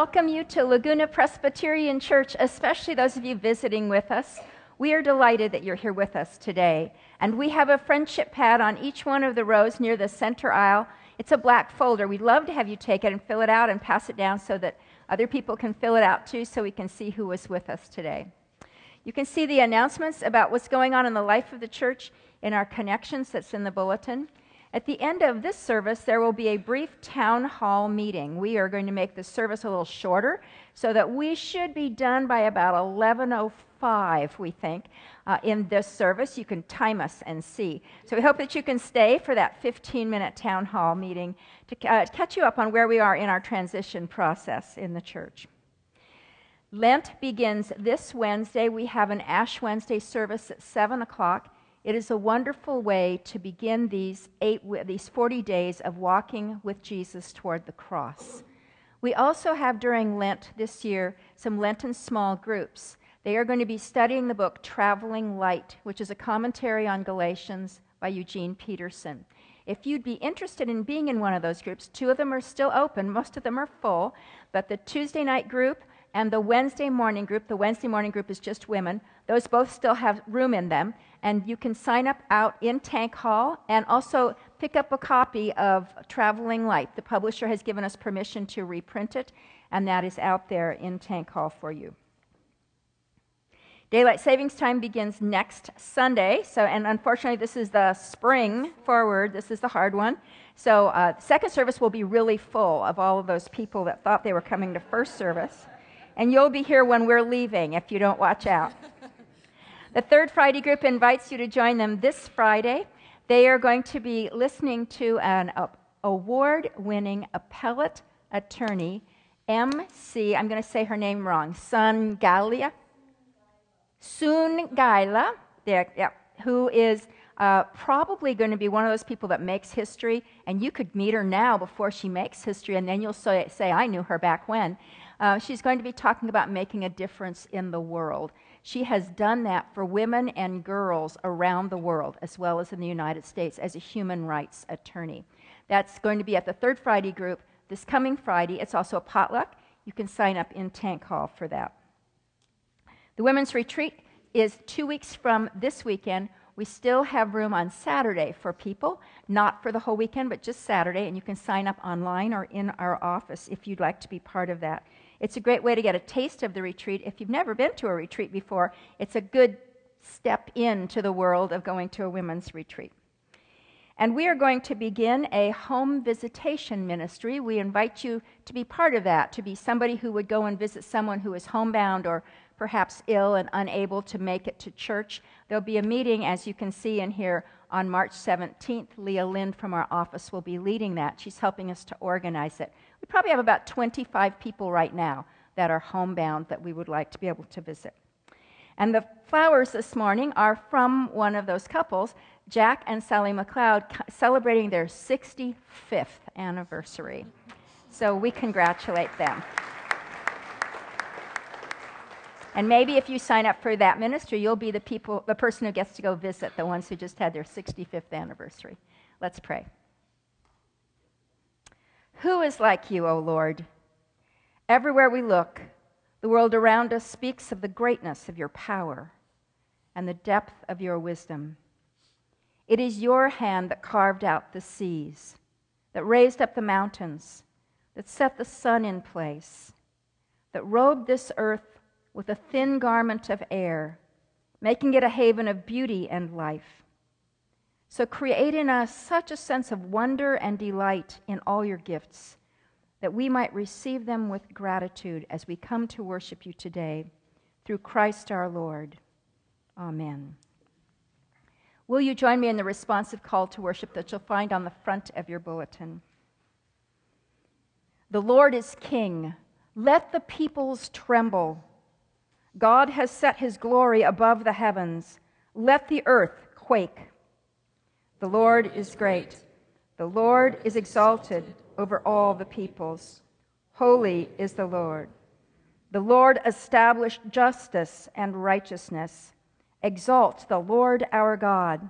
We welcome you to Laguna Presbyterian Church, especially those of you visiting with us. We are delighted that you're here with us today. And we have a friendship pad on each one of the rows near the center aisle. It's a black folder. We'd love to have you take it and fill it out and pass it down so that other people can fill it out too so we can see who was with us today. You can see the announcements about what's going on in the life of the church in our connections that's in the bulletin. At the end of this service, there will be a brief town hall meeting. We are going to make the service a little shorter so that we should be done by about 11:05, we think, uh, in this service. You can time us and see. So we hope that you can stay for that 15-minute town hall meeting to uh, catch you up on where we are in our transition process in the church. Lent begins this Wednesday. We have an Ash Wednesday service at 7 o'clock. It is a wonderful way to begin these, eight, these 40 days of walking with Jesus toward the cross. We also have during Lent this year some Lenten small groups. They are going to be studying the book Traveling Light, which is a commentary on Galatians by Eugene Peterson. If you'd be interested in being in one of those groups, two of them are still open, most of them are full, but the Tuesday night group and the Wednesday morning group, the Wednesday morning group is just women, those both still have room in them and you can sign up out in Tank Hall and also pick up a copy of Traveling Light. The publisher has given us permission to reprint it, and that is out there in Tank Hall for you. Daylight savings time begins next Sunday. So, and unfortunately, this is the spring forward. This is the hard one. So, uh, second service will be really full of all of those people that thought they were coming to first service. And you'll be here when we're leaving if you don't watch out. The third Friday group invites you to join them this Friday. They are going to be listening to an award winning appellate attorney, MC, I'm going to say her name wrong, Sun Galia. Sun Gaila, there, yeah, who is uh, probably going to be one of those people that makes history, and you could meet her now before she makes history, and then you'll say, say I knew her back when. Uh, she's going to be talking about making a difference in the world. She has done that for women and girls around the world, as well as in the United States, as a human rights attorney. That's going to be at the third Friday group this coming Friday. It's also a potluck. You can sign up in Tank Hall for that. The women's retreat is two weeks from this weekend. We still have room on Saturday for people, not for the whole weekend, but just Saturday, and you can sign up online or in our office if you'd like to be part of that. It's a great way to get a taste of the retreat. If you've never been to a retreat before, it's a good step into the world of going to a women's retreat. And we are going to begin a home visitation ministry. We invite you to be part of that, to be somebody who would go and visit someone who is homebound or perhaps ill and unable to make it to church. There'll be a meeting, as you can see in here, on March 17th. Leah Lind from our office will be leading that. She's helping us to organize it. We probably have about 25 people right now that are homebound that we would like to be able to visit. And the flowers this morning are from one of those couples, Jack and Sally McLeod, celebrating their 65th anniversary. So we congratulate them. And maybe if you sign up for that ministry, you'll be the people, the person who gets to go visit the ones who just had their 65th anniversary. Let's pray. Who is like you, O Lord? Everywhere we look, the world around us speaks of the greatness of your power and the depth of your wisdom. It is your hand that carved out the seas, that raised up the mountains, that set the sun in place, that robed this earth with a thin garment of air, making it a haven of beauty and life. So create in us such a sense of wonder and delight in all your gifts that we might receive them with gratitude as we come to worship you today through Christ our Lord. Amen. Will you join me in the responsive call to worship that you'll find on the front of your bulletin? The Lord is King. Let the peoples tremble. God has set his glory above the heavens. Let the earth quake. The Lord is great. The Lord is exalted over all the peoples. Holy is the Lord. The Lord established justice and righteousness. Exalt the Lord our God.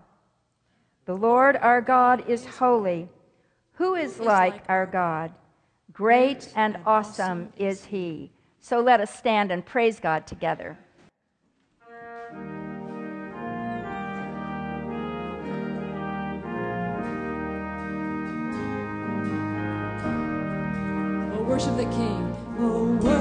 The Lord our God is holy. Who is like our God? Great and awesome is he. So let us stand and praise God together. Worship the King. Oh,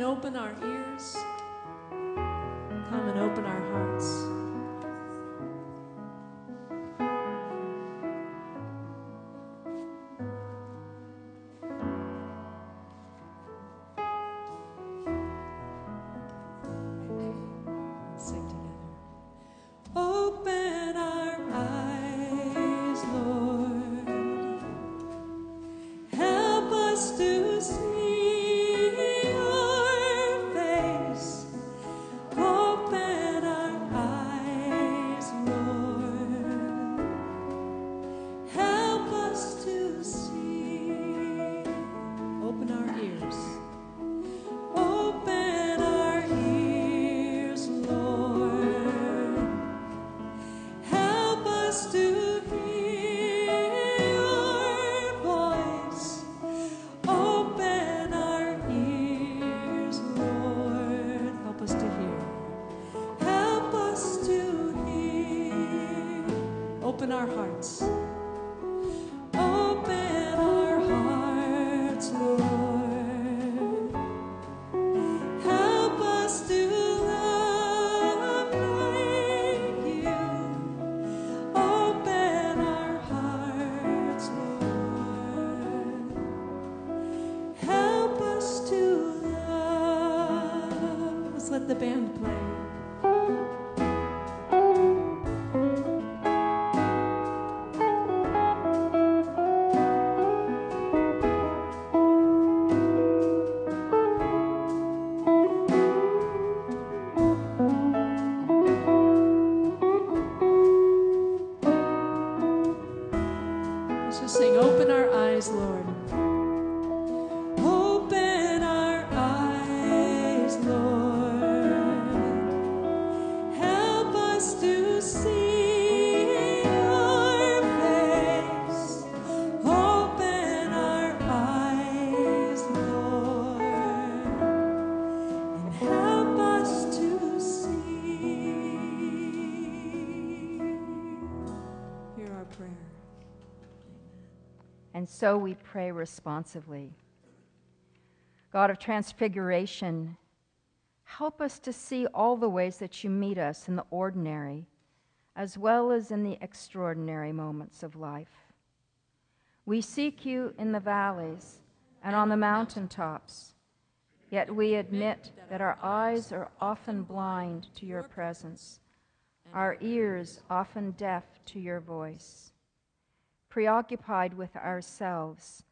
and open our ears. So we pray responsively. God of transfiguration, help us to see all the ways that you meet us in the ordinary as well as in the extraordinary moments of life. We seek you in the valleys and on the mountaintops, yet we admit that our eyes are often blind to your presence, our ears often deaf to your voice. Preoccupied with ourselves,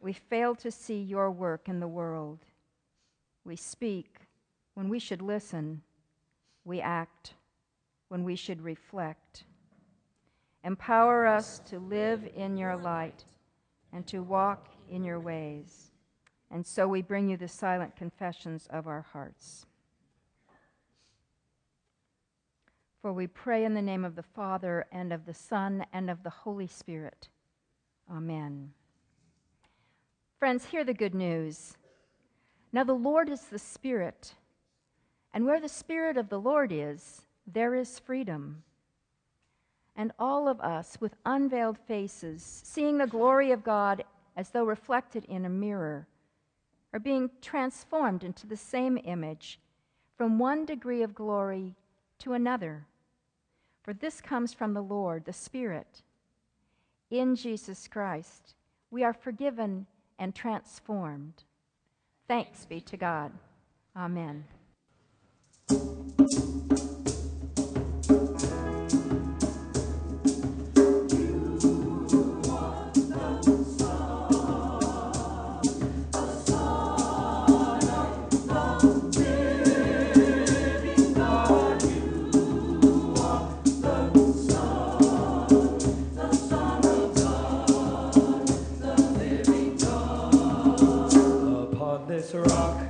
we fail to see your work in the world. We speak when we should listen. We act when we should reflect. Empower us to live in your light and to walk in your ways. And so we bring you the silent confessions of our hearts. For we pray in the name of the Father, and of the Son, and of the Holy Spirit. Amen. Friends, hear the good news. Now, the Lord is the Spirit, and where the Spirit of the Lord is, there is freedom. And all of us, with unveiled faces, seeing the glory of God as though reflected in a mirror, are being transformed into the same image from one degree of glory to another. For this comes from the Lord, the Spirit. In Jesus Christ, we are forgiven and transformed. Thanks be to God. Amen. Rock,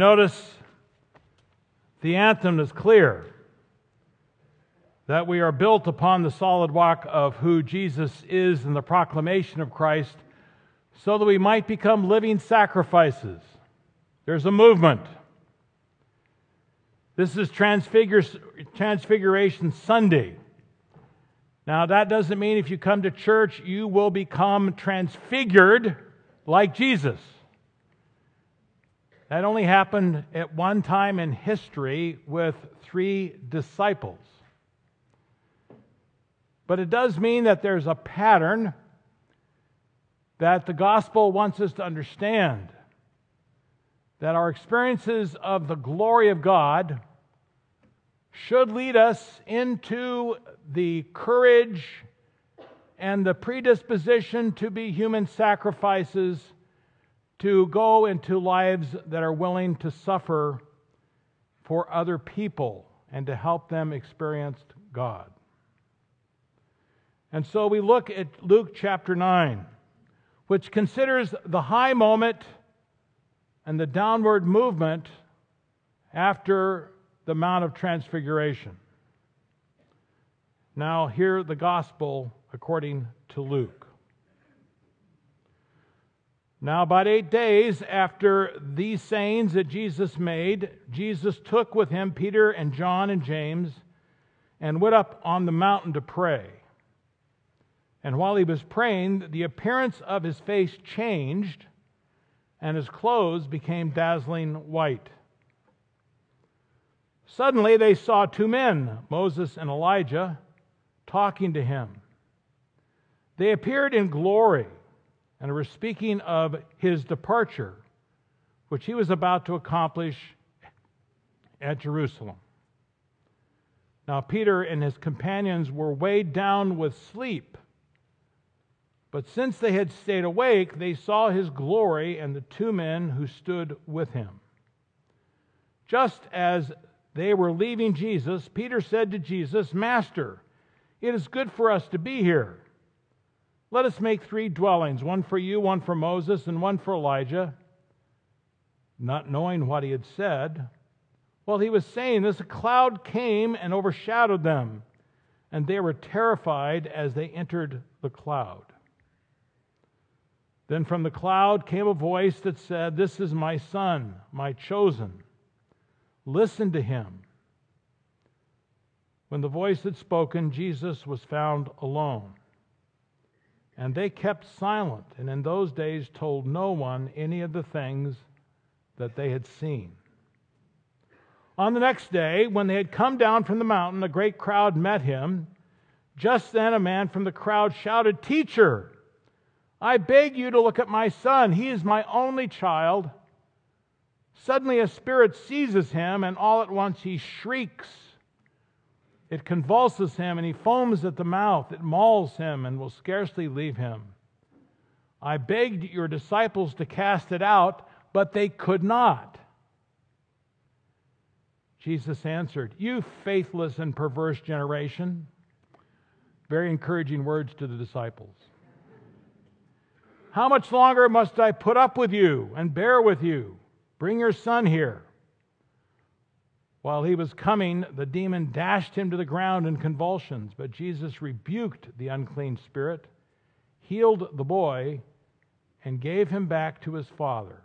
notice the anthem is clear that we are built upon the solid rock of who Jesus is and the proclamation of Christ so that we might become living sacrifices. There's a movement. This is Transfiguration Sunday. Now, that doesn't mean if you come to church, you will become transfigured like Jesus. That only happened at one time in history with three disciples. But it does mean that there's a pattern that the gospel wants us to understand. That our experiences of the glory of God should lead us into the courage and the predisposition to be human sacrifices to go into lives that are willing to suffer for other people and to help them experience God. And so we look at Luke chapter 9, which considers the high moment and the downward movement after the Mount of Transfiguration. Now, hear the gospel according to Luke. Now, about eight days after these sayings that Jesus made, Jesus took with him Peter and John and James and went up on the mountain to pray. And while he was praying, the appearance of his face changed, and his clothes became dazzling white. Suddenly they saw two men, Moses and Elijah, talking to him. They appeared in glory and were speaking of his departure, which he was about to accomplish at Jerusalem. Now, Peter and his companions were weighed down with sleep. But since they had stayed awake, they saw his glory and the two men who stood with him. Just as they were leaving Jesus, Peter said to Jesus, Master, it is good for us to be here. Let us make three dwellings one for you, one for Moses, and one for Elijah. Not knowing what he had said, while he was saying this, a cloud came and overshadowed them, and they were terrified as they entered the cloud. Then from the cloud came a voice that said, This is my son, my chosen. Listen to him. When the voice had spoken, Jesus was found alone. And they kept silent, and in those days told no one any of the things that they had seen. On the next day, when they had come down from the mountain, a great crowd met him. Just then, a man from the crowd shouted, Teacher, I beg you to look at my son. He is my only child. Suddenly a spirit seizes him, and all at once he shrieks. It convulses him, and he foams at the mouth. It mauls him and will scarcely leave him. I begged your disciples to cast it out, but they could not. Jesus answered, You faithless and perverse generation. Very encouraging words to the disciples. How much longer must I put up with you and bear with you? Bring your son here. While he was coming, the demon dashed him to the ground in convulsions, but Jesus rebuked the unclean spirit, healed the boy, and gave him back to his father.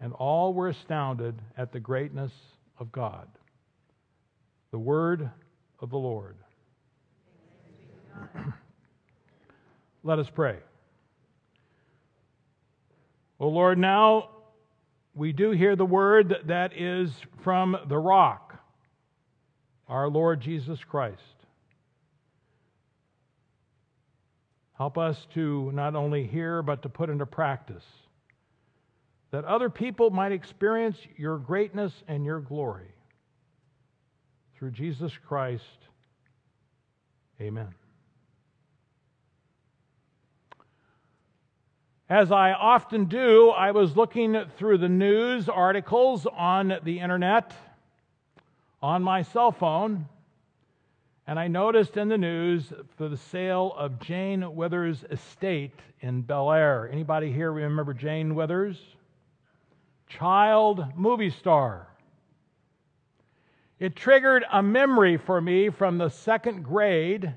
And all were astounded at the greatness of God. The word of the Lord. Let us pray. O Lord, now we do hear the word that is from the rock, our Lord Jesus Christ. Help us to not only hear, but to put into practice, that other people might experience your greatness and your glory. Through Jesus Christ, amen. As I often do, I was looking through the news articles on the internet on my cell phone, and I noticed in the news for the sale of Jane Withers' estate in Bel Air. Anybody here remember Jane Withers? Child movie star. It triggered a memory for me from the second grade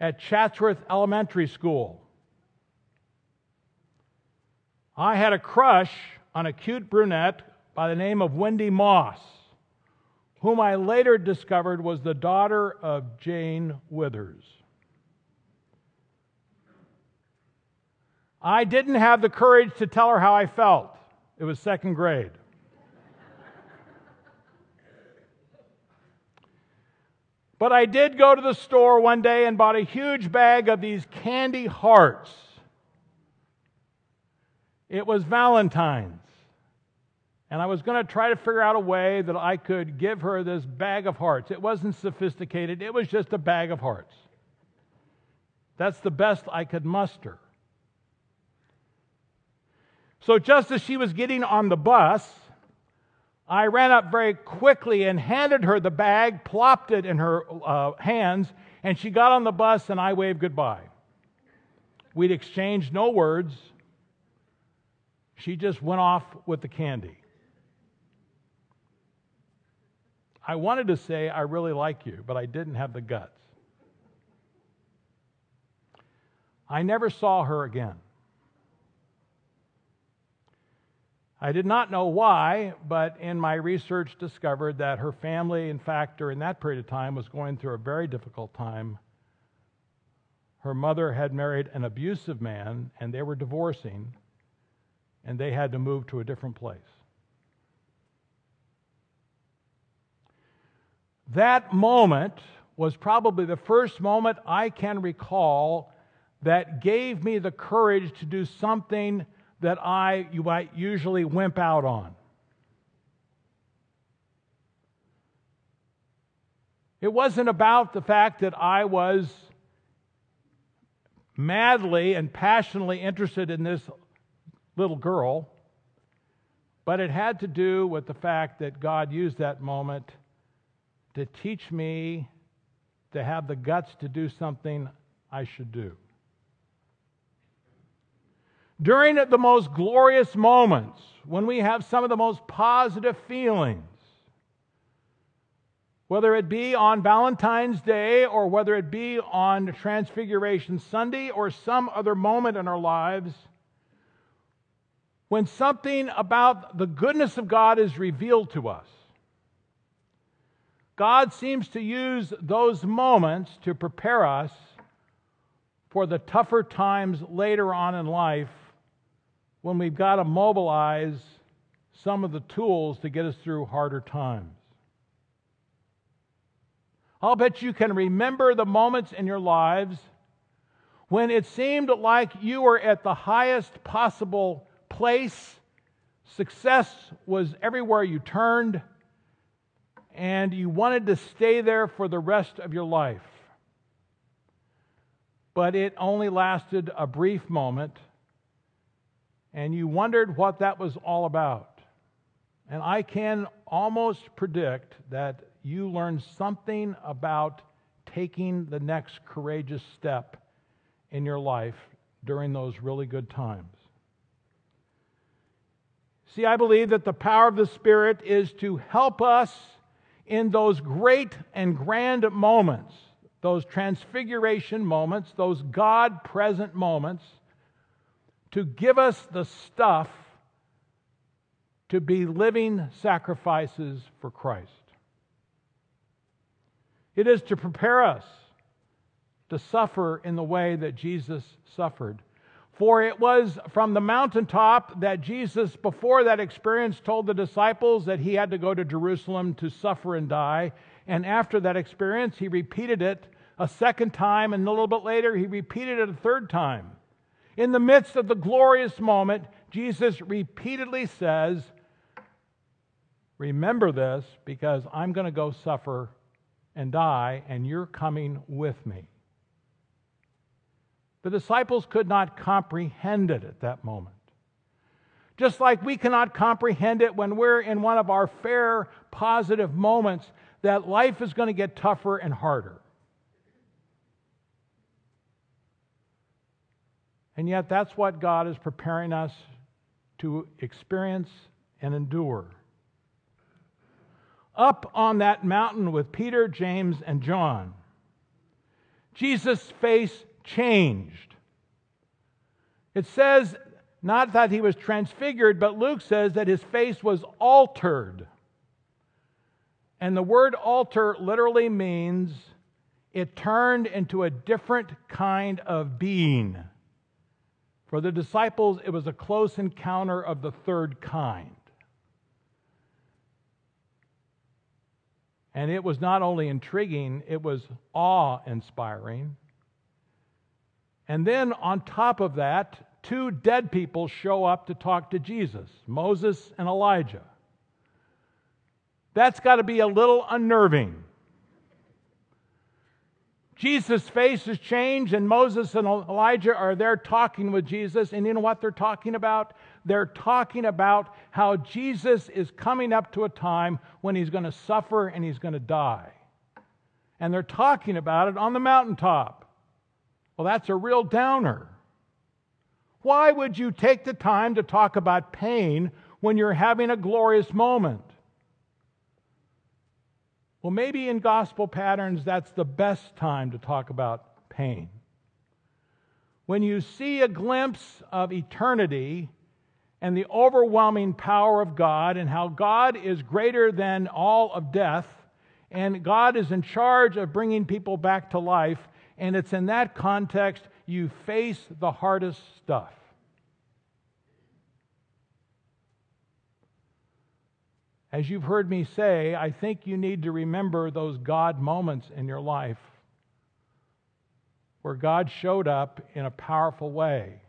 at Chatsworth Elementary School. I had a crush on a cute brunette by the name of Wendy Moss, whom I later discovered was the daughter of Jane Withers. I didn't have the courage to tell her how I felt. It was second grade. But I did go to the store one day and bought a huge bag of these candy hearts. It was Valentine's. And I was going to try to figure out a way that I could give her this bag of hearts. It wasn't sophisticated, it was just a bag of hearts. That's the best I could muster. So, just as she was getting on the bus, I ran up very quickly and handed her the bag, plopped it in her uh, hands, and she got on the bus and I waved goodbye. We'd exchanged no words. She just went off with the candy. I wanted to say, I really like you, but I didn't have the guts. I never saw her again. I did not know why, but in my research discovered that her family, in fact, during that period of time, was going through a very difficult time. Her mother had married an abusive man, and they were divorcing and they had to move to a different place. That moment was probably the first moment I can recall that gave me the courage to do something that I you might usually wimp out on. It wasn't about the fact that I was madly and passionately interested in this little girl, but it had to do with the fact that God used that moment to teach me to have the guts to do something I should do. During the most glorious moments, when we have some of the most positive feelings, whether it be on Valentine's Day or whether it be on Transfiguration Sunday or some other moment in our lives, when something about the goodness of God is revealed to us. God seems to use those moments to prepare us for the tougher times later on in life when we've got to mobilize some of the tools to get us through harder times. I'll bet you can remember the moments in your lives when it seemed like you were at the highest possible place Success was everywhere you turned, and you wanted to stay there for the rest of your life. But it only lasted a brief moment, and you wondered what that was all about. And I can almost predict that you learned something about taking the next courageous step in your life during those really good times. See, I believe that the power of the Spirit is to help us in those great and grand moments, those transfiguration moments, those God present moments, to give us the stuff to be living sacrifices for Christ. It is to prepare us to suffer in the way that Jesus suffered. For it was from the mountaintop that Jesus, before that experience, told the disciples that he had to go to Jerusalem to suffer and die. And after that experience, he repeated it a second time, and a little bit later, he repeated it a third time. In the midst of the glorious moment, Jesus repeatedly says, Remember this because I'm going to go suffer and die, and you're coming with me. The disciples could not comprehend it at that moment. Just like we cannot comprehend it when we're in one of our fair, positive moments, that life is going to get tougher and harder. And yet, that's what God is preparing us to experience and endure. Up on that mountain with Peter, James, and John, Jesus' face changed. It says not that he was transfigured, but Luke says that his face was altered. And the word alter literally means it turned into a different kind of being. For the disciples, it was a close encounter of the third kind. And it was not only intriguing, it was awe inspiring. And then on top of that, two dead people show up to talk to Jesus Moses and Elijah. That's got to be a little unnerving. Jesus' face has changed, and Moses and Elijah are there talking with Jesus. And you know what they're talking about? They're talking about how Jesus is coming up to a time when he's going to suffer and he's going to die. And they're talking about it on the mountaintop. Well, that's a real downer. Why would you take the time to talk about pain when you're having a glorious moment? Well, maybe in gospel patterns, that's the best time to talk about pain. When you see a glimpse of eternity and the overwhelming power of God and how God is greater than all of death and God is in charge of bringing people back to life, and it's in that context you face the hardest stuff. As you've heard me say, I think you need to remember those God moments in your life where God showed up in a powerful way.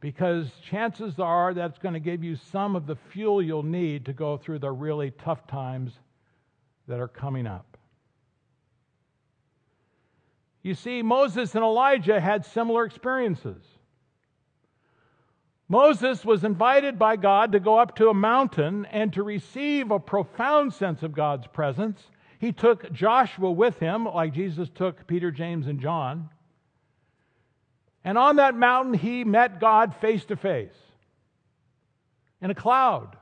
Because chances are that's going to give you some of the fuel you'll need to go through the really tough times that are coming up. You see, Moses and Elijah had similar experiences. Moses was invited by God to go up to a mountain and to receive a profound sense of God's presence. He took Joshua with him, like Jesus took Peter, James, and John. And on that mountain, he met God face to face in a cloud.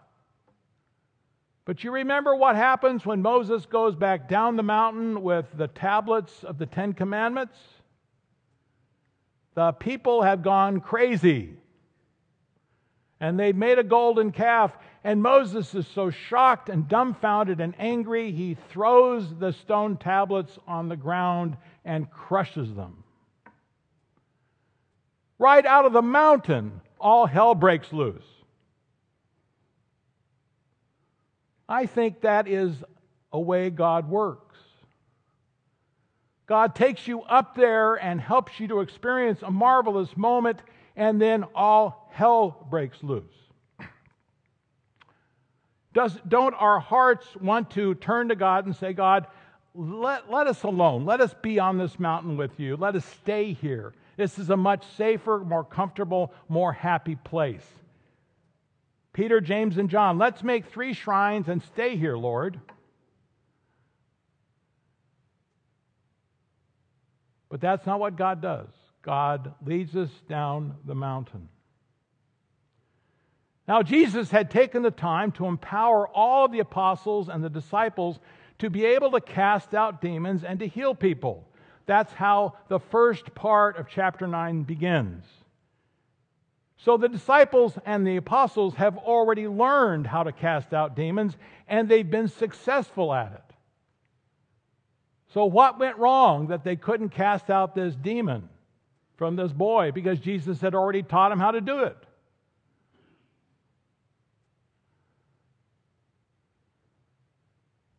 But you remember what happens when Moses goes back down the mountain with the tablets of the Ten Commandments? The people have gone crazy. And they've made a golden calf. And Moses is so shocked and dumbfounded and angry, he throws the stone tablets on the ground and crushes them. Right out of the mountain, all hell breaks loose. I think that is a way God works. God takes you up there and helps you to experience a marvelous moment, and then all hell breaks loose. Does, don't our hearts want to turn to God and say, God, let, let us alone. Let us be on this mountain with you. Let us stay here. This is a much safer, more comfortable, more happy place. Peter, James, and John, let's make three shrines and stay here, Lord. But that's not what God does. God leads us down the mountain. Now, Jesus had taken the time to empower all of the apostles and the disciples to be able to cast out demons and to heal people. That's how the first part of chapter 9 begins. So the disciples and the apostles have already learned how to cast out demons, and they've been successful at it. So, what went wrong that they couldn't cast out this demon from this boy? Because Jesus had already taught him how to do it.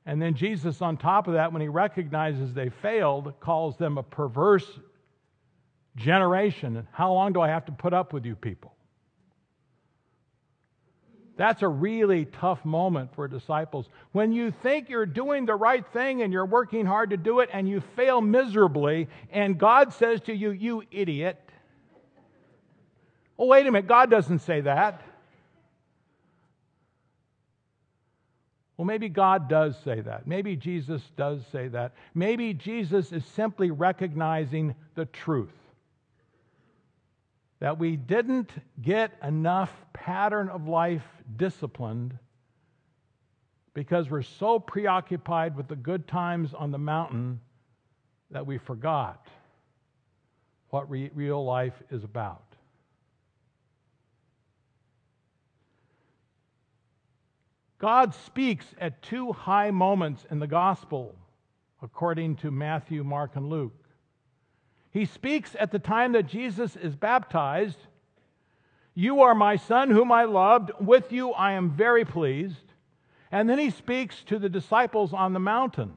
And then Jesus, on top of that, when he recognizes they failed, calls them a perverse generation. How long do I have to put up with you people? That's a really tough moment for disciples. When you think you're doing the right thing and you're working hard to do it and you fail miserably, and God says to you, You idiot. Oh, wait a minute, God doesn't say that. Well, maybe God does say that. Maybe Jesus does say that. Maybe Jesus is simply recognizing the truth that we didn't get enough pattern of life disciplined because we're so preoccupied with the good times on the mountain that we forgot what re- real life is about. God speaks at two high moments in the gospel, according to Matthew, Mark, and Luke. He speaks at the time that Jesus is baptized You are my son, whom I loved. With you I am very pleased. And then he speaks to the disciples on the mountain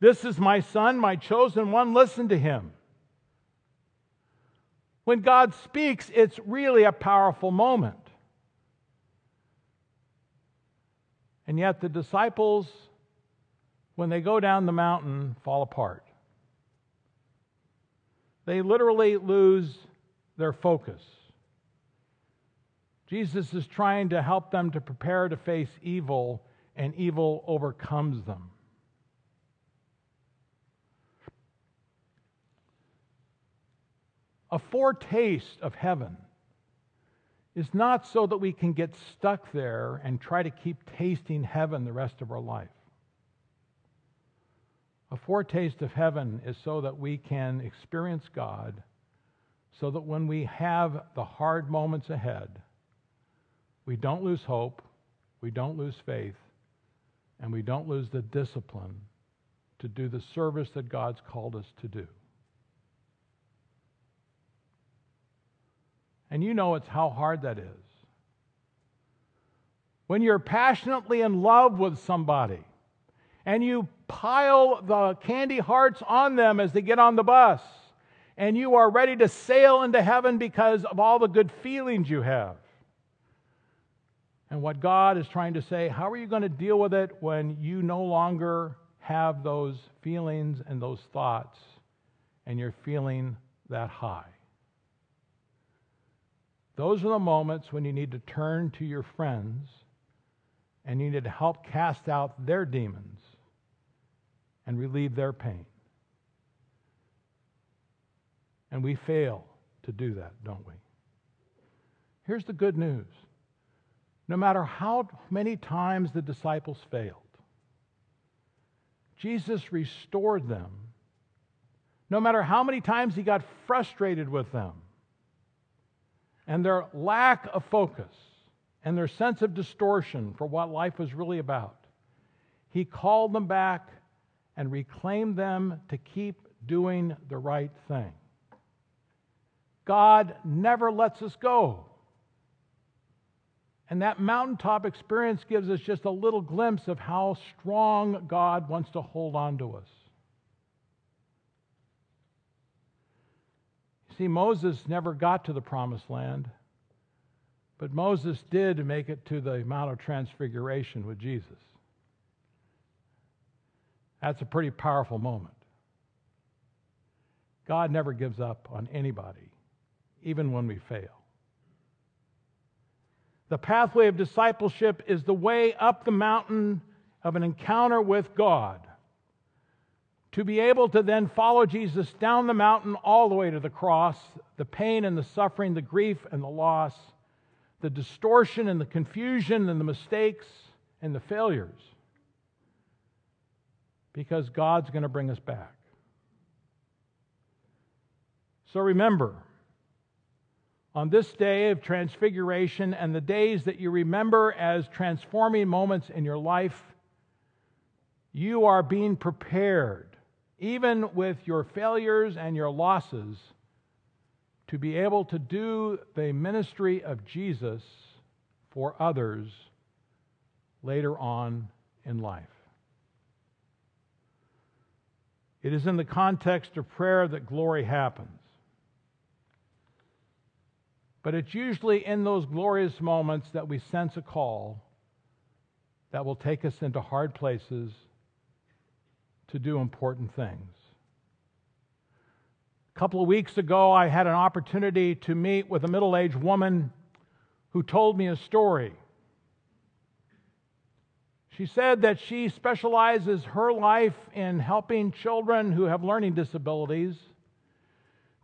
This is my son, my chosen one. Listen to him. When God speaks, it's really a powerful moment. And yet the disciples, when they go down the mountain, fall apart. They literally lose their focus. Jesus is trying to help them to prepare to face evil, and evil overcomes them. A foretaste of heaven is not so that we can get stuck there and try to keep tasting heaven the rest of our life. A foretaste of heaven is so that we can experience God, so that when we have the hard moments ahead, we don't lose hope, we don't lose faith, and we don't lose the discipline to do the service that God's called us to do. And you know it's how hard that is. When you're passionately in love with somebody and you pile the candy hearts on them as they get on the bus and you are ready to sail into heaven because of all the good feelings you have. And what God is trying to say, how are you going to deal with it when you no longer have those feelings and those thoughts and you're feeling that high? Those are the moments when you need to turn to your friends and you need to help cast out their demons and relieve their pain. And we fail to do that, don't we? Here's the good news no matter how many times the disciples failed, Jesus restored them. No matter how many times he got frustrated with them, and their lack of focus and their sense of distortion for what life was really about, he called them back and reclaim them to keep doing the right thing. God never lets us go. And that mountaintop experience gives us just a little glimpse of how strong God wants to hold on to us. See, Moses never got to the promised land But Moses did make it to the Mount of Transfiguration with Jesus. That's a pretty powerful moment. God never gives up on anybody, even when we fail. The pathway of discipleship is the way up the mountain of an encounter with God. To be able to then follow Jesus down the mountain all the way to the cross, the pain and the suffering, the grief and the loss, the distortion and the confusion and the mistakes and the failures. Because God's going to bring us back. So remember, on this day of transfiguration and the days that you remember as transforming moments in your life, you are being prepared, even with your failures and your losses, to be able to do the ministry of Jesus for others later on in life. It is in the context of prayer that glory happens. But it's usually in those glorious moments that we sense a call that will take us into hard places to do important things. A couple of weeks ago, I had an opportunity to meet with a middle aged woman who told me a story. She said that she specializes her life in helping children who have learning disabilities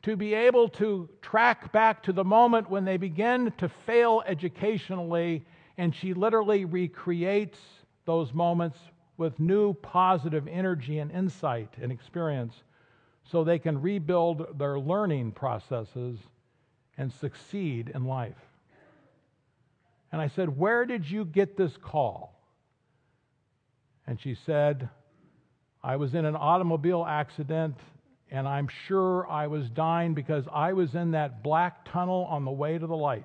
to be able to track back to the moment when they begin to fail educationally, and she literally recreates those moments with new positive energy and insight and experience so they can rebuild their learning processes and succeed in life. And I said, Where did you get this call? And she said, I was in an automobile accident and I'm sure I was dying because I was in that black tunnel on the way to the light.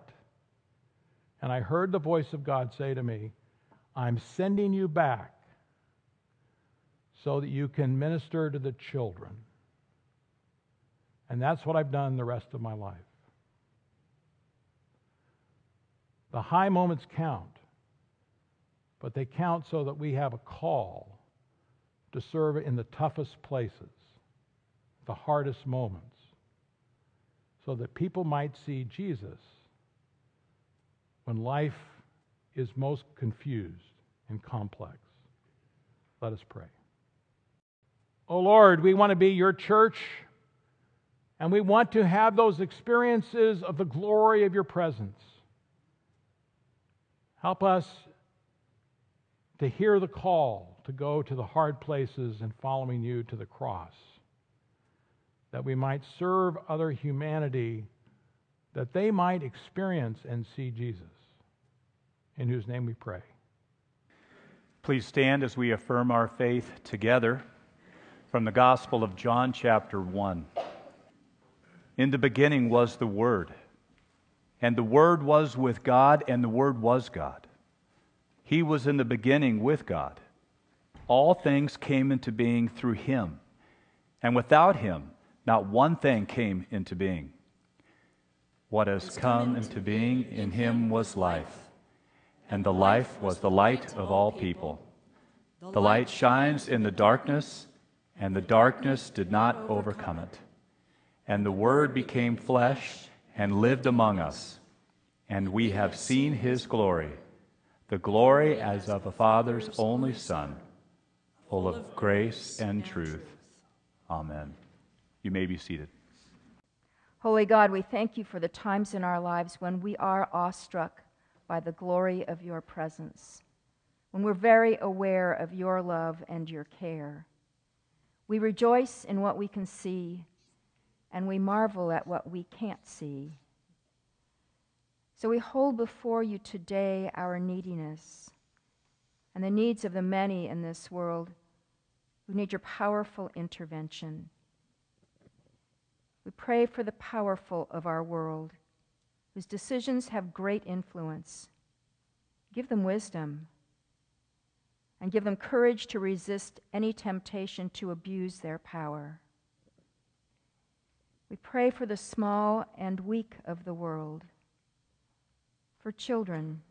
And I heard the voice of God say to me, I'm sending you back so that you can minister to the children. And that's what I've done the rest of my life. The high moments count, but they count so that we have a call to serve in the toughest places the hardest moments so that people might see Jesus when life is most confused and complex. Let us pray. Oh Lord, we want to be your church and we want to have those experiences of the glory of your presence. Help us to hear the call to go to the hard places and following you to the cross that we might serve other humanity, that they might experience and see Jesus, in whose name we pray. Please stand as we affirm our faith together from the Gospel of John, chapter 1. In the beginning was the Word, and the Word was with God, and the Word was God. He was in the beginning with God. All things came into being through Him, and without Him, not one thing came into being. What has come into being in him was life, and the life was the light of all people. The light shines in the darkness, and the darkness did not overcome it. And the Word became flesh and lived among us, and we have seen his glory, the glory as of a Father's only Son, full of grace and truth. Amen. You may be seated. Holy God, we thank you for the times in our lives when we are awestruck by the glory of your presence, when we're very aware of your love and your care. We rejoice in what we can see, and we marvel at what we can't see. So we hold before you today our neediness and the needs of the many in this world who need your powerful intervention. We pray for the powerful of our world, whose decisions have great influence. Give them wisdom and give them courage to resist any temptation to abuse their power. We pray for the small and weak of the world, for children,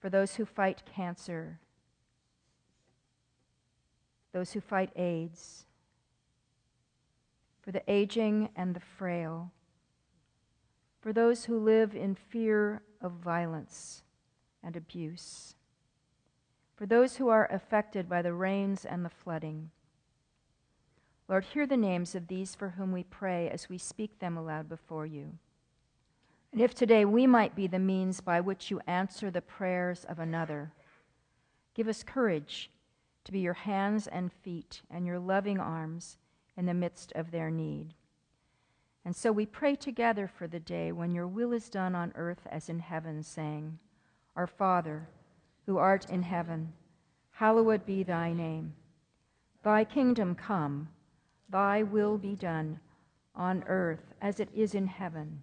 for those who fight cancer, those who fight AIDS, for the aging and the frail, for those who live in fear of violence and abuse, for those who are affected by the rains and the flooding. Lord, hear the names of these for whom we pray as we speak them aloud before you. And if today we might be the means by which you answer the prayers of another, give us courage to be your hands and feet and your loving arms in the midst of their need. And so we pray together for the day when your will is done on earth as in heaven, saying, Our Father, who art in heaven, hallowed be thy name. Thy kingdom come, thy will be done, on earth as it is in heaven.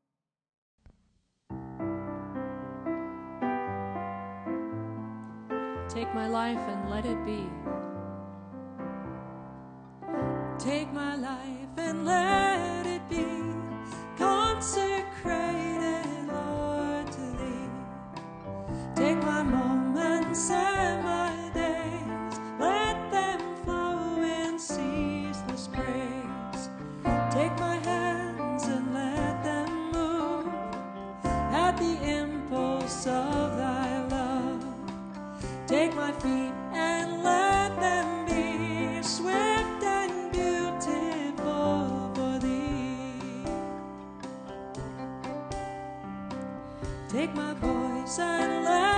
Take my life and let it be. Take my life and let it be consecrated, Lord, to Thee. Take my moments Take my voice and let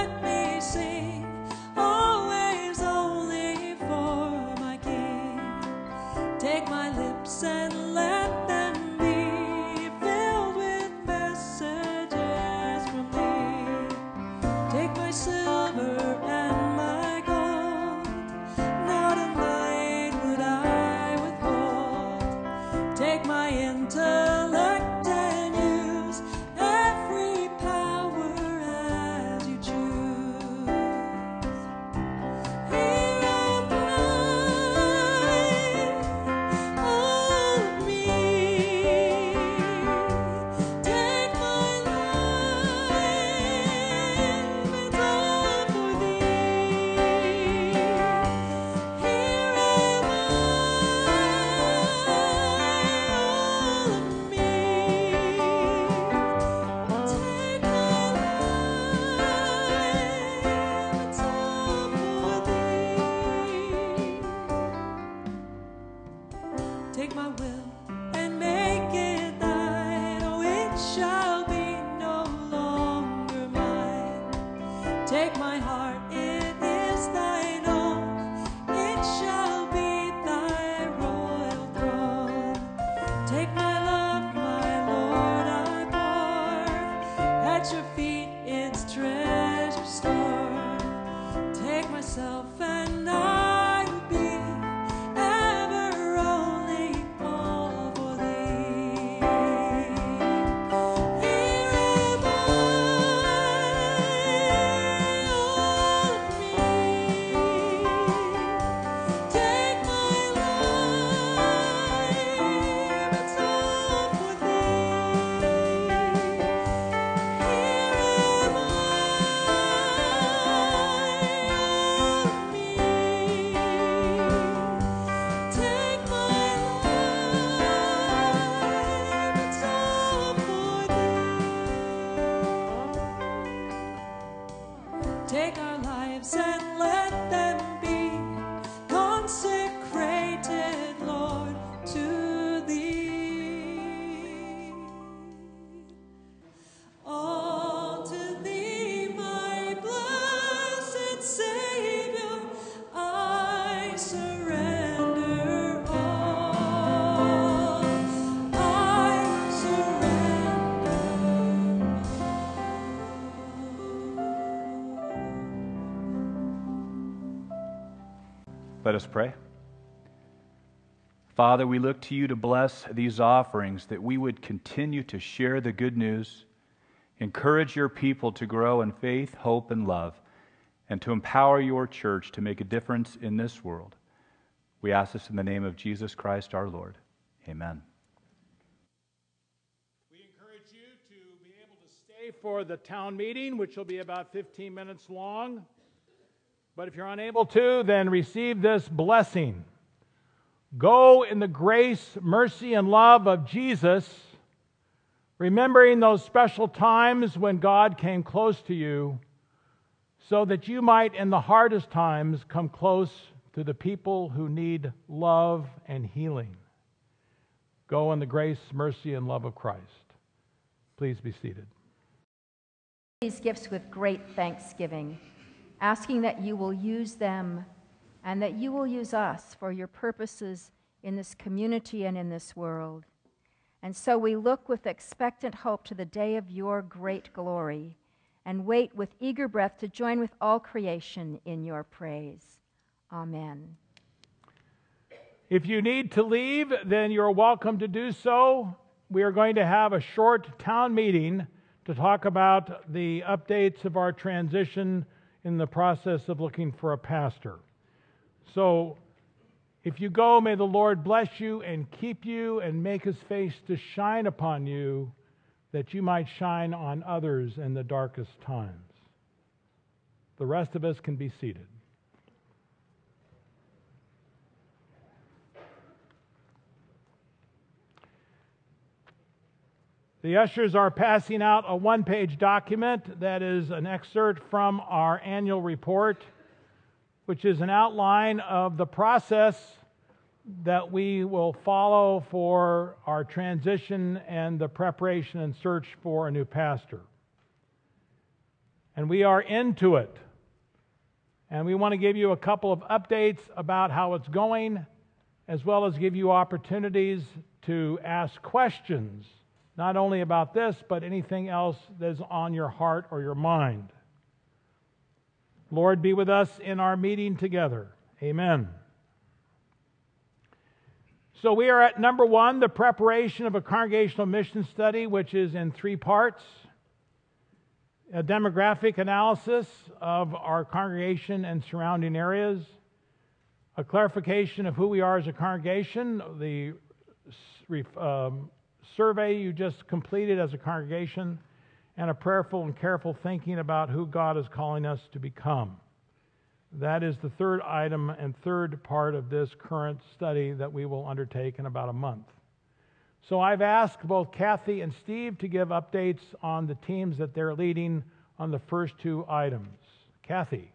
Let us pray. Father, we look to you to bless these offerings that we would continue to share the good news, encourage your people to grow in faith, hope, and love, and to empower your church to make a difference in this world. We ask this in the name of Jesus Christ our Lord. Amen. We encourage you to be able to stay for the town meeting, which will be about 15 minutes long. But if you're unable to, then receive this blessing. Go in the grace, mercy, and love of Jesus, remembering those special times when God came close to you, so that you might, in the hardest times, come close to the people who need love and healing. Go in the grace, mercy, and love of Christ. Please be seated. These gifts with great thanksgiving, asking that you will use them and that you will use us for your purposes in this community and in this world. And so we look with expectant hope to the day of your great glory and wait with eager breath to join with all creation in your praise. Amen. If you need to leave, then you're welcome to do so. We are going to have a short town meeting to talk about the updates of our transition in the process of looking for a pastor. So, if you go, may the Lord bless you and keep you and make his face to shine upon you, that you might shine on others in the darkest times. The rest of us can be seated. The ushers are passing out a one page document that is an excerpt from our annual report, which is an outline of the process that we will follow for our transition and the preparation and search for a new pastor. And we are into it. And we want to give you a couple of updates about how it's going, as well as give you opportunities to ask questions not only about this, but anything else that's on your heart or your mind. Lord, be with us in our meeting together. Amen. So, we are at number one, the preparation of a congregational mission study, which is in three parts a demographic analysis of our congregation and surrounding areas, a clarification of who we are as a congregation, the um, survey you just completed as a congregation, and a prayerful and careful thinking about who God is calling us to become. That is the third item and third part of this current study that we will undertake in about a month. So I've asked both Kathy and Steve to give updates on the teams that they're leading on the first two items. Kathy.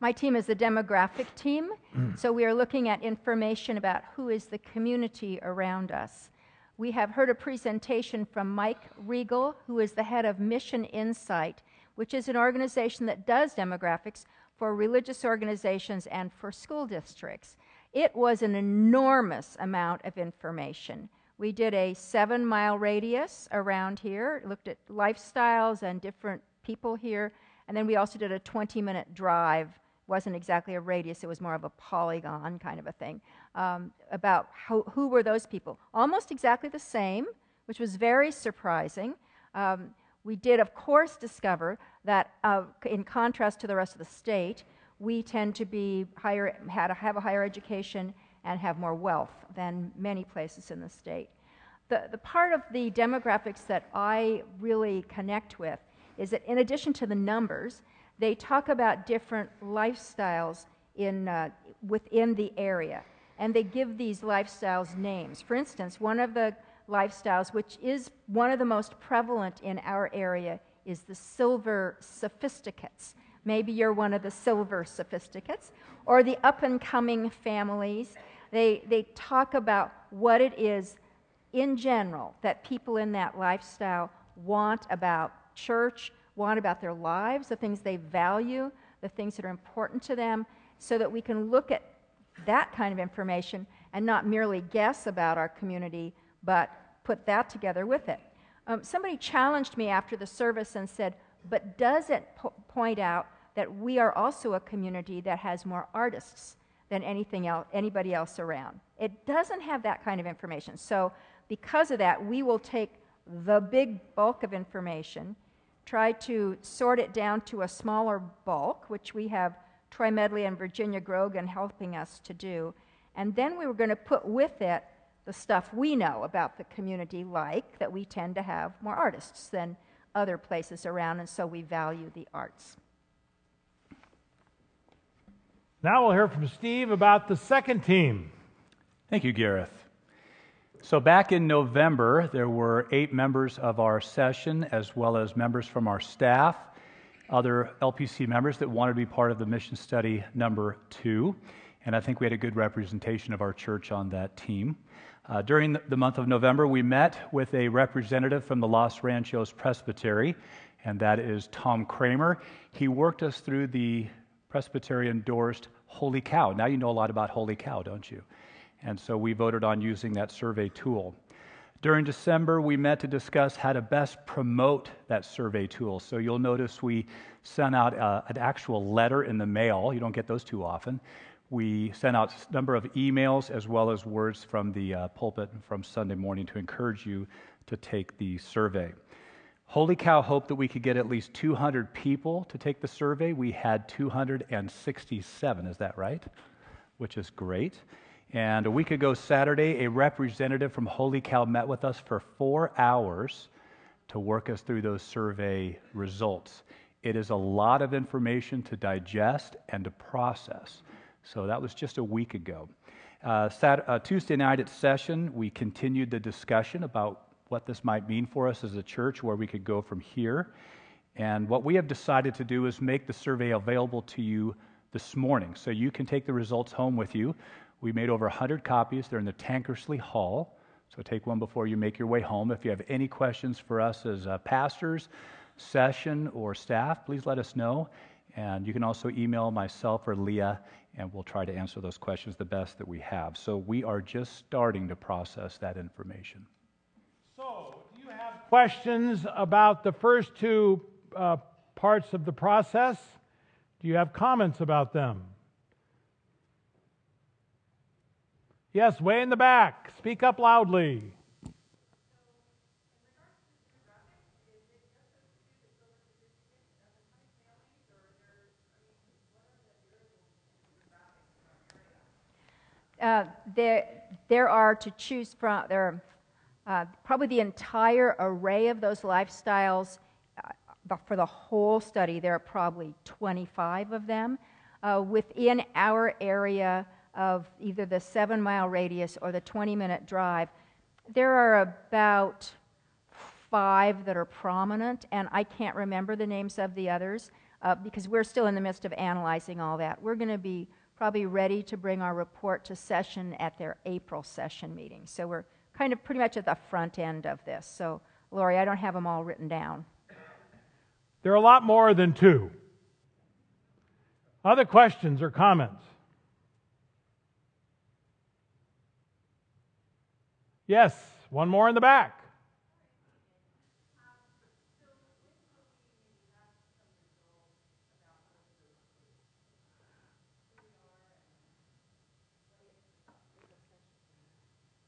My team is a demographic team, mm. so we are looking at information about who is the community around us. We have heard a presentation from Mike Regele, who is the head of MissionInsite, which is an organization that does demographics for religious organizations and for school districts. It was an enormous amount of information. We did a seven mile radius around here, looked at lifestyles and different people here, and then we also did a 20 minute drive wasn't exactly a radius, it was more of a polygon kind of a thing, um, about who were those people. Almost exactly the same, which was very surprising. Um, we did, of course, discover that, uh, in contrast to the rest of the state, we tend to be higher, had a, have a higher education and have more wealth than many places in the state. The, the part of the demographics that I really connect with is that, in addition to the numbers, they talk about different lifestyles in, uh, within the area, and they give these lifestyles names. For instance, one of the lifestyles, which is one of the most prevalent in our area, is the silver sophisticates. Maybe you're one of the silver sophisticates, or the up and coming families. They, they talk about what it is in general that people in that lifestyle want about church, want about their lives, the things they value, the things that are important to them, so that we can look at that kind of information and not merely guess about our community, but put that together with it. Um, somebody challenged me after the service and said, but does it po- point out that we are also a community that has more artists than anything else, anybody else around. It doesn't have that kind of information. So, because of that, we will take the big bulk of information, try to sort it down to a smaller bulk, which we have Troy Medley and Virginia Grogan helping us to do. And then we were going to put with it the stuff we know about the community, like that we tend to have more artists than other places around, and so we value the arts. Now we'll hear from Steve about the second team. Thank you, Gareth. So, back in November, there were eight members of our session, as well as members from our staff, other LPC members that wanted to be part of the mission study number two. And I think we had a good representation of our church on that team. Uh, during the month of November, we met with a representative from the Los Ranchos Presbytery, and that is Tom Kramer. He worked us through the Presbytery endorsed Holy Cow. Now you know a lot about Holy Cow, don't you? And so we voted on using that survey tool. During December, we met to discuss how to best promote that survey tool. So you'll notice we sent out uh, an actual letter in the mail. You don't get those too often. We sent out a number of emails as well as words from the uh, pulpit from Sunday morning to encourage you to take the survey. Holy Cow hoped that we could get at least 200 people to take the survey. We had 267, is that right? Which is great. And a week ago, Saturday, a representative from Holy Cow met with us for four hours to work us through those survey results. It is a lot of information to digest and to process. So that was just a week ago. Uh, Saturday, uh, Tuesday night at session, we continued the discussion about what this might mean for us as a church, where we could go from here. And what we have decided to do is make the survey available to you this morning. So you can take the results home with you. We made over 100 copies. They're in the Tankersley Hall. So take one before you make your way home. If you have any questions for us as uh, pastors, session, or staff, please let us know. And you can also email myself or Leah, and we'll try to answer those questions the best that we have. So we are just starting to process that information. So, do you have questions about the first two uh, parts of the process? Do you have comments about them? Yes, way in the back. Speak up loudly. Uh, there, there are to choose from, there are uh, probably the entire array of those lifestyles. Uh, for the whole study, there are probably 25 of them. Uh, within our area, of either the seven mile radius or the 20 minute drive, there are about five that are prominent, and I can't remember the names of the others uh, because we're still in the midst of analyzing all that. We're going to be probably ready to bring our report to session at their April session meeting. So we're kind of pretty much at the front end of this. So, Lori, I don't have them all written down. There are a lot more than two. Other questions or comments? Yes, one more in the back.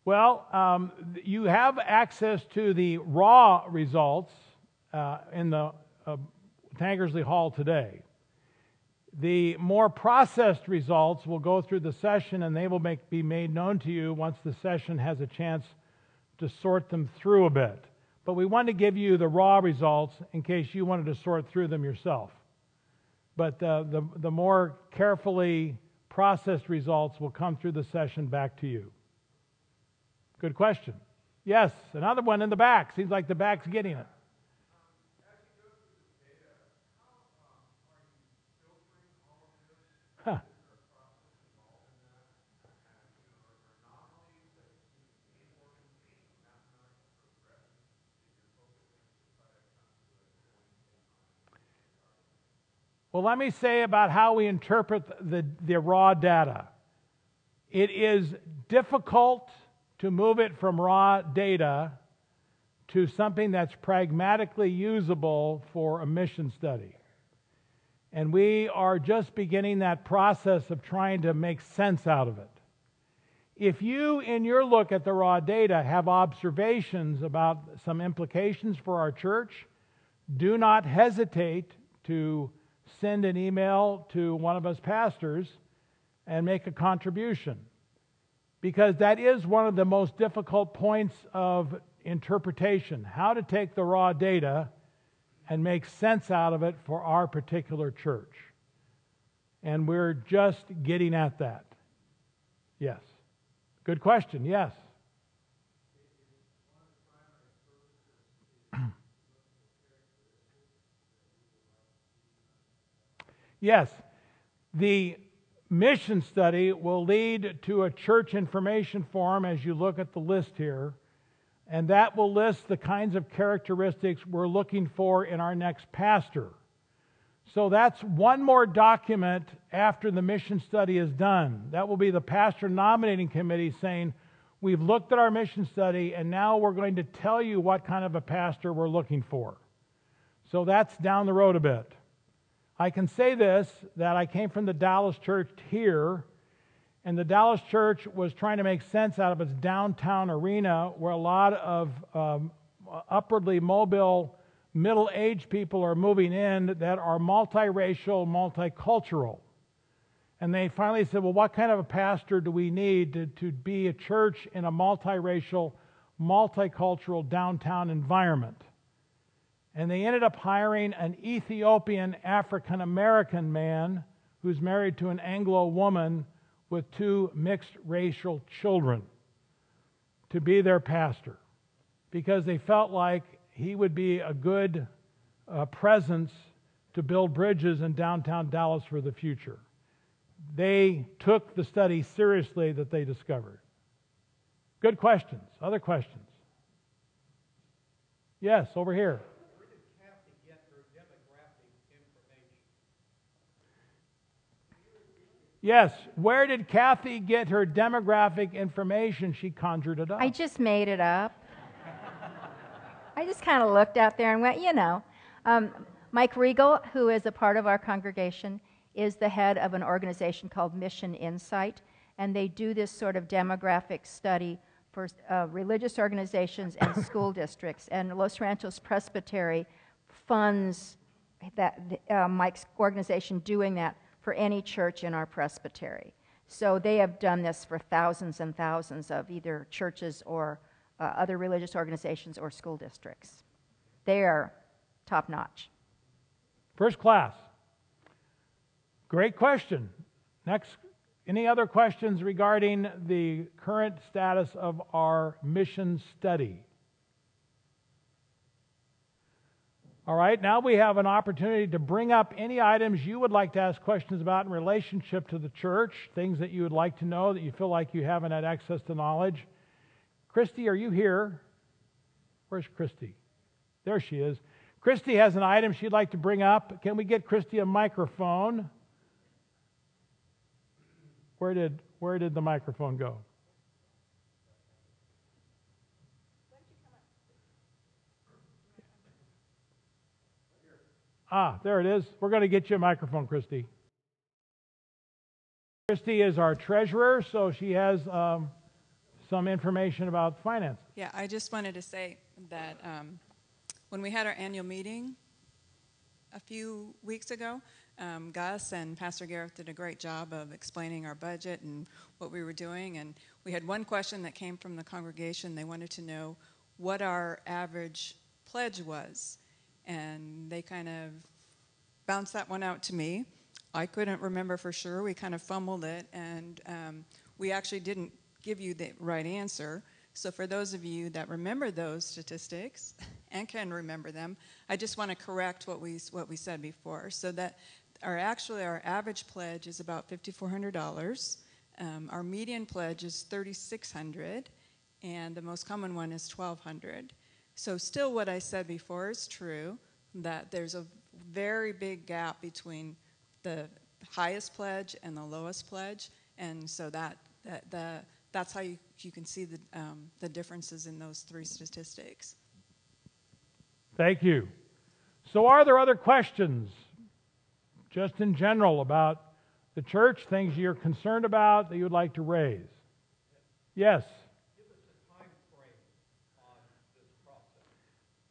Well, um, you have access to the raw results uh, in the uh, Tankersley Hall today. The more processed results will go through the session and they will make, be made known to you once the session has a chance to sort them through a bit. But we want to give you the raw results in case you wanted to sort through them yourself. But the, the more carefully processed results will come through the session back to you. Good question. Yes, another one in the back. Seems like the back's getting it. Well, let me say about how we interpret the, the raw data. It is difficult to move it from raw data to something that's pragmatically usable for a mission study. And we are just beginning that process of trying to make sense out of it. If you, in your look at the raw data, have observations about some implications for our church, do not hesitate to send an email to one of us pastors and make a contribution. Because that is one of the most difficult points of interpretation how to take the raw data and make sense out of it for our particular church. And we're just getting at that. Yes. Good question. Yes. Yes. The mission study will lead to a church information form as you look at the list here. And that will list the kinds of characteristics we're looking for in our next pastor. So that's one more document after the mission study is done. That will be the pastor nominating committee saying, We've looked at our mission study, and now we're going to tell you what kind of a pastor we're looking for. So that's down the road a bit. I can say this that I came from the Dallas church here, and the Dallas church was trying to make sense out of its downtown arena where a lot of um, upwardly mobile middle aged people are moving in that are multiracial, multicultural. And they finally said, Well, what kind of a pastor do we need to, to be a church in a multiracial, multicultural downtown environment? And they ended up hiring an Ethiopian African American man who's married to an Anglo woman with two mixed racial children to be their pastor because they felt like he would be a good uh, presence to build bridges in downtown Dallas for the future. They took the study seriously that they discovered. Good questions. Other questions? Yes, over here. Yes, where did Kathy get her demographic information? She conjured it up. I just made it up. I just kind of looked out there and went, you know. Um, Mike Regele, who is a part of our congregation, is the head of an organization called MissionInsite, and they do this sort of demographic study for uh, religious organizations and school districts. And Los Ranchos Presbytery funds that uh, Mike's organization doing that for any church in our presbytery. So they have done this for thousands and thousands of either churches or uh, other religious organizations or school districts. They are top notch. First class. Great question. Next, any other questions regarding the current status of our mission study? All right, now we have an opportunity to bring up any items you would like to ask questions about in relationship to the church, things that you would like to know that you feel like you haven't had access to knowledge. Christy, are you here? Where's Christy? There she is. Christy has an item she'd like to bring up. Can we get Christy a microphone? Where did, where did the microphone go? Ah, there it is. We're going to get you a microphone, Christy. Christy is our treasurer, so she has um, some information about finance. Yeah, I just wanted to say that um, when we had our annual meeting a few weeks ago, um, Gus and Pastor Gareth did a great job of explaining our budget and what we were doing. And we had one question that came from the congregation. They wanted to know what our average pledge was and they kind of bounced that one out to me. I couldn't remember for sure. We kind of fumbled it, and um, we actually didn't give you the right answer. So, for those of you that remember those statistics and can remember them, I just want to correct what we what we said before. So that our actually our average pledge is about fifty four hundred dollars. Um, our median pledge is thirty six hundred, and the most common one is twelve hundred. So, still, what I said before is true that there's a very big gap between the highest pledge and the lowest pledge, and so that, that the, that's how you, you can see the, um, the differences in those three statistics. Thank you. So, are there other questions? just in general about the church, things you're concerned about that you would like to raise. Yes.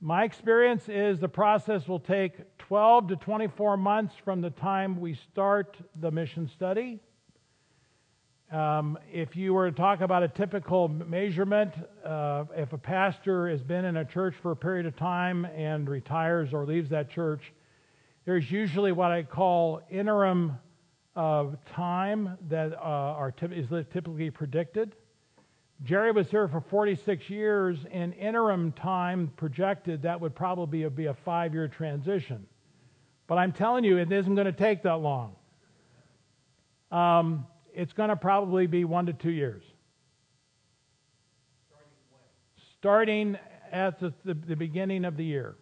My experience is the process will take 12 to 24 months from the time we start the mission study. Um, if you were to talk about a typical measurement, uh, if a pastor has been in a church for a period of time and retires or leaves that church, there's usually what I call interim uh, time that uh, are typ- is typically predicted. Jerry was here for 46 years. In interim time projected, that would probably be a five year transition. But I'm telling you, it isn't going to take that long. Um, it's going to probably be one to two years. Starting at the, the, the beginning of the year.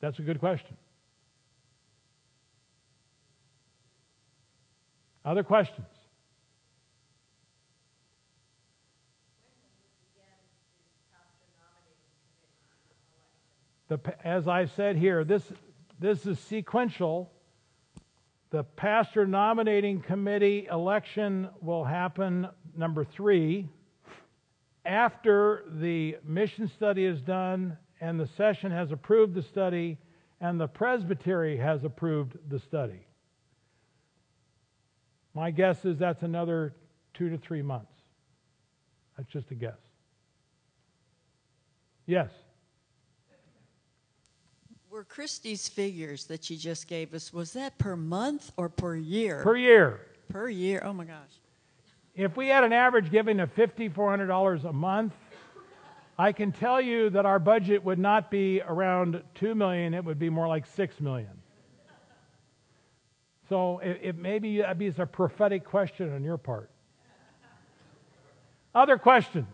That's a good question. Other questions? The, as I said here, this, this is sequential. The pastor nominating committee election will happen, number three, after the mission study is done and the session has approved the study and the presbytery has approved the study. My guess is that's another two to three months. That's just a guess. Yes. Were Christie's figures that she just gave us, was that per month or per year? Per year. Per year. Oh my gosh. If we had an average giving of $5,400 a month, I can tell you that our budget would not be around 2 million, it would be more like 6 million. So it, it maybe that be a prophetic question on your part. Other questions?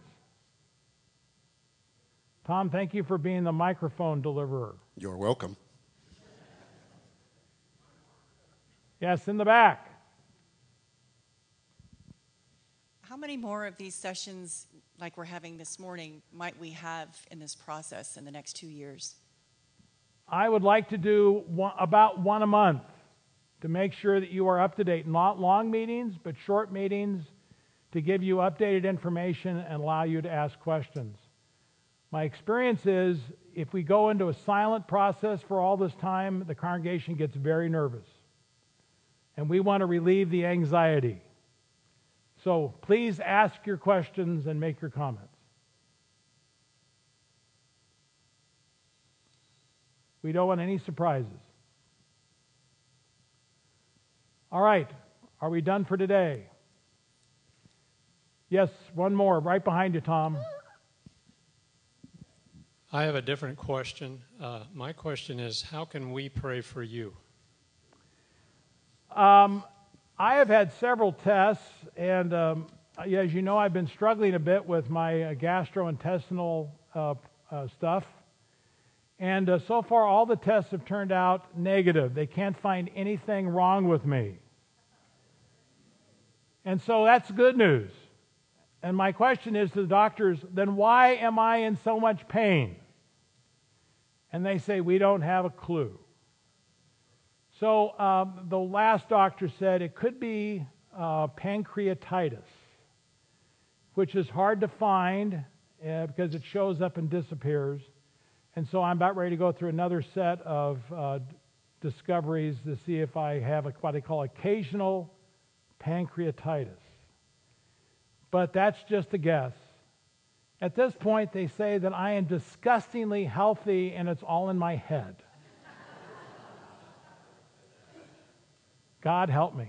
Tom, thank you for being the microphone deliverer. You're welcome. Yes, in the back. How many more of these sessions, like we're having this morning, might we have in this process in the next two years? I would like to do one, about one a month to make sure that you are up to date. Not long meetings, but short meetings to give you updated information and allow you to ask questions. My experience is if we go into a silent process for all this time, the congregation gets very nervous. And we want to relieve the anxiety. So please ask your questions and make your comments. We don't want any surprises. All right, are we done for today? Yes, one more right behind you, Tom. I have a different question. Uh, my question is how can we pray for you? Um, I have had several tests, and um, as you know, I've been struggling a bit with my uh, gastrointestinal uh, uh, stuff. And uh, so far, all the tests have turned out negative. They can't find anything wrong with me. And so that's good news. And my question is to the doctors then why am I in so much pain? And they say, we don't have a clue. So um, the last doctor said it could be uh, pancreatitis, which is hard to find uh, because it shows up and disappears. And so I'm about ready to go through another set of uh, discoveries to see if I have a, what they call occasional pancreatitis. But that's just a guess. At this point, they say that I am disgustingly healthy and it's all in my head. God help me.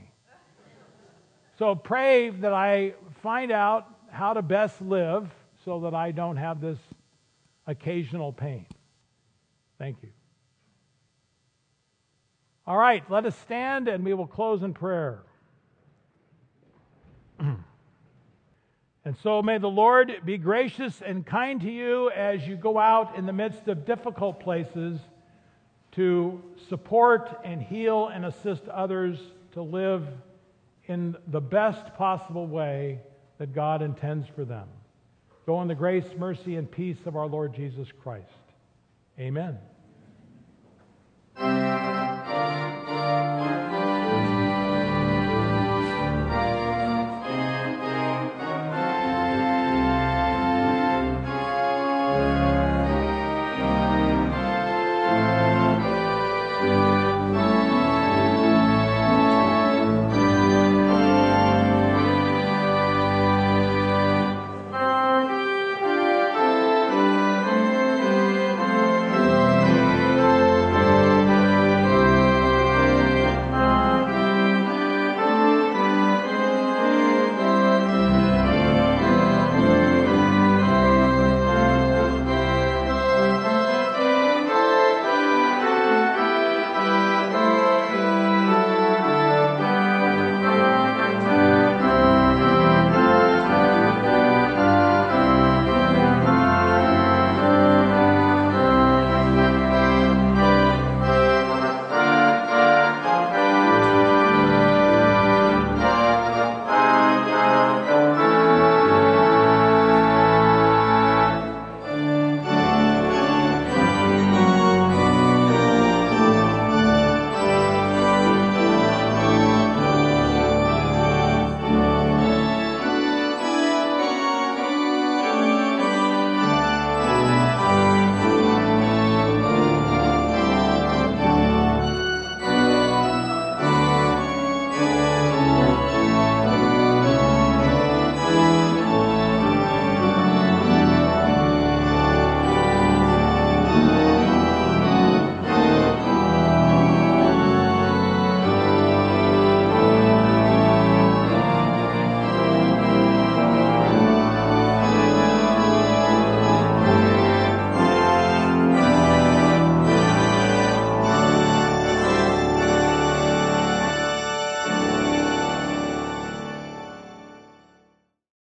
So pray that I find out how to best live so that I don't have this occasional pain. Thank you. All right, let us stand and we will close in prayer. and so may the Lord be gracious and kind to you as you go out in the midst of difficult places to support and heal and assist others to live in the best possible way that God intends for them. Go in the grace, mercy, and peace of our Lord Jesus Christ. Amen.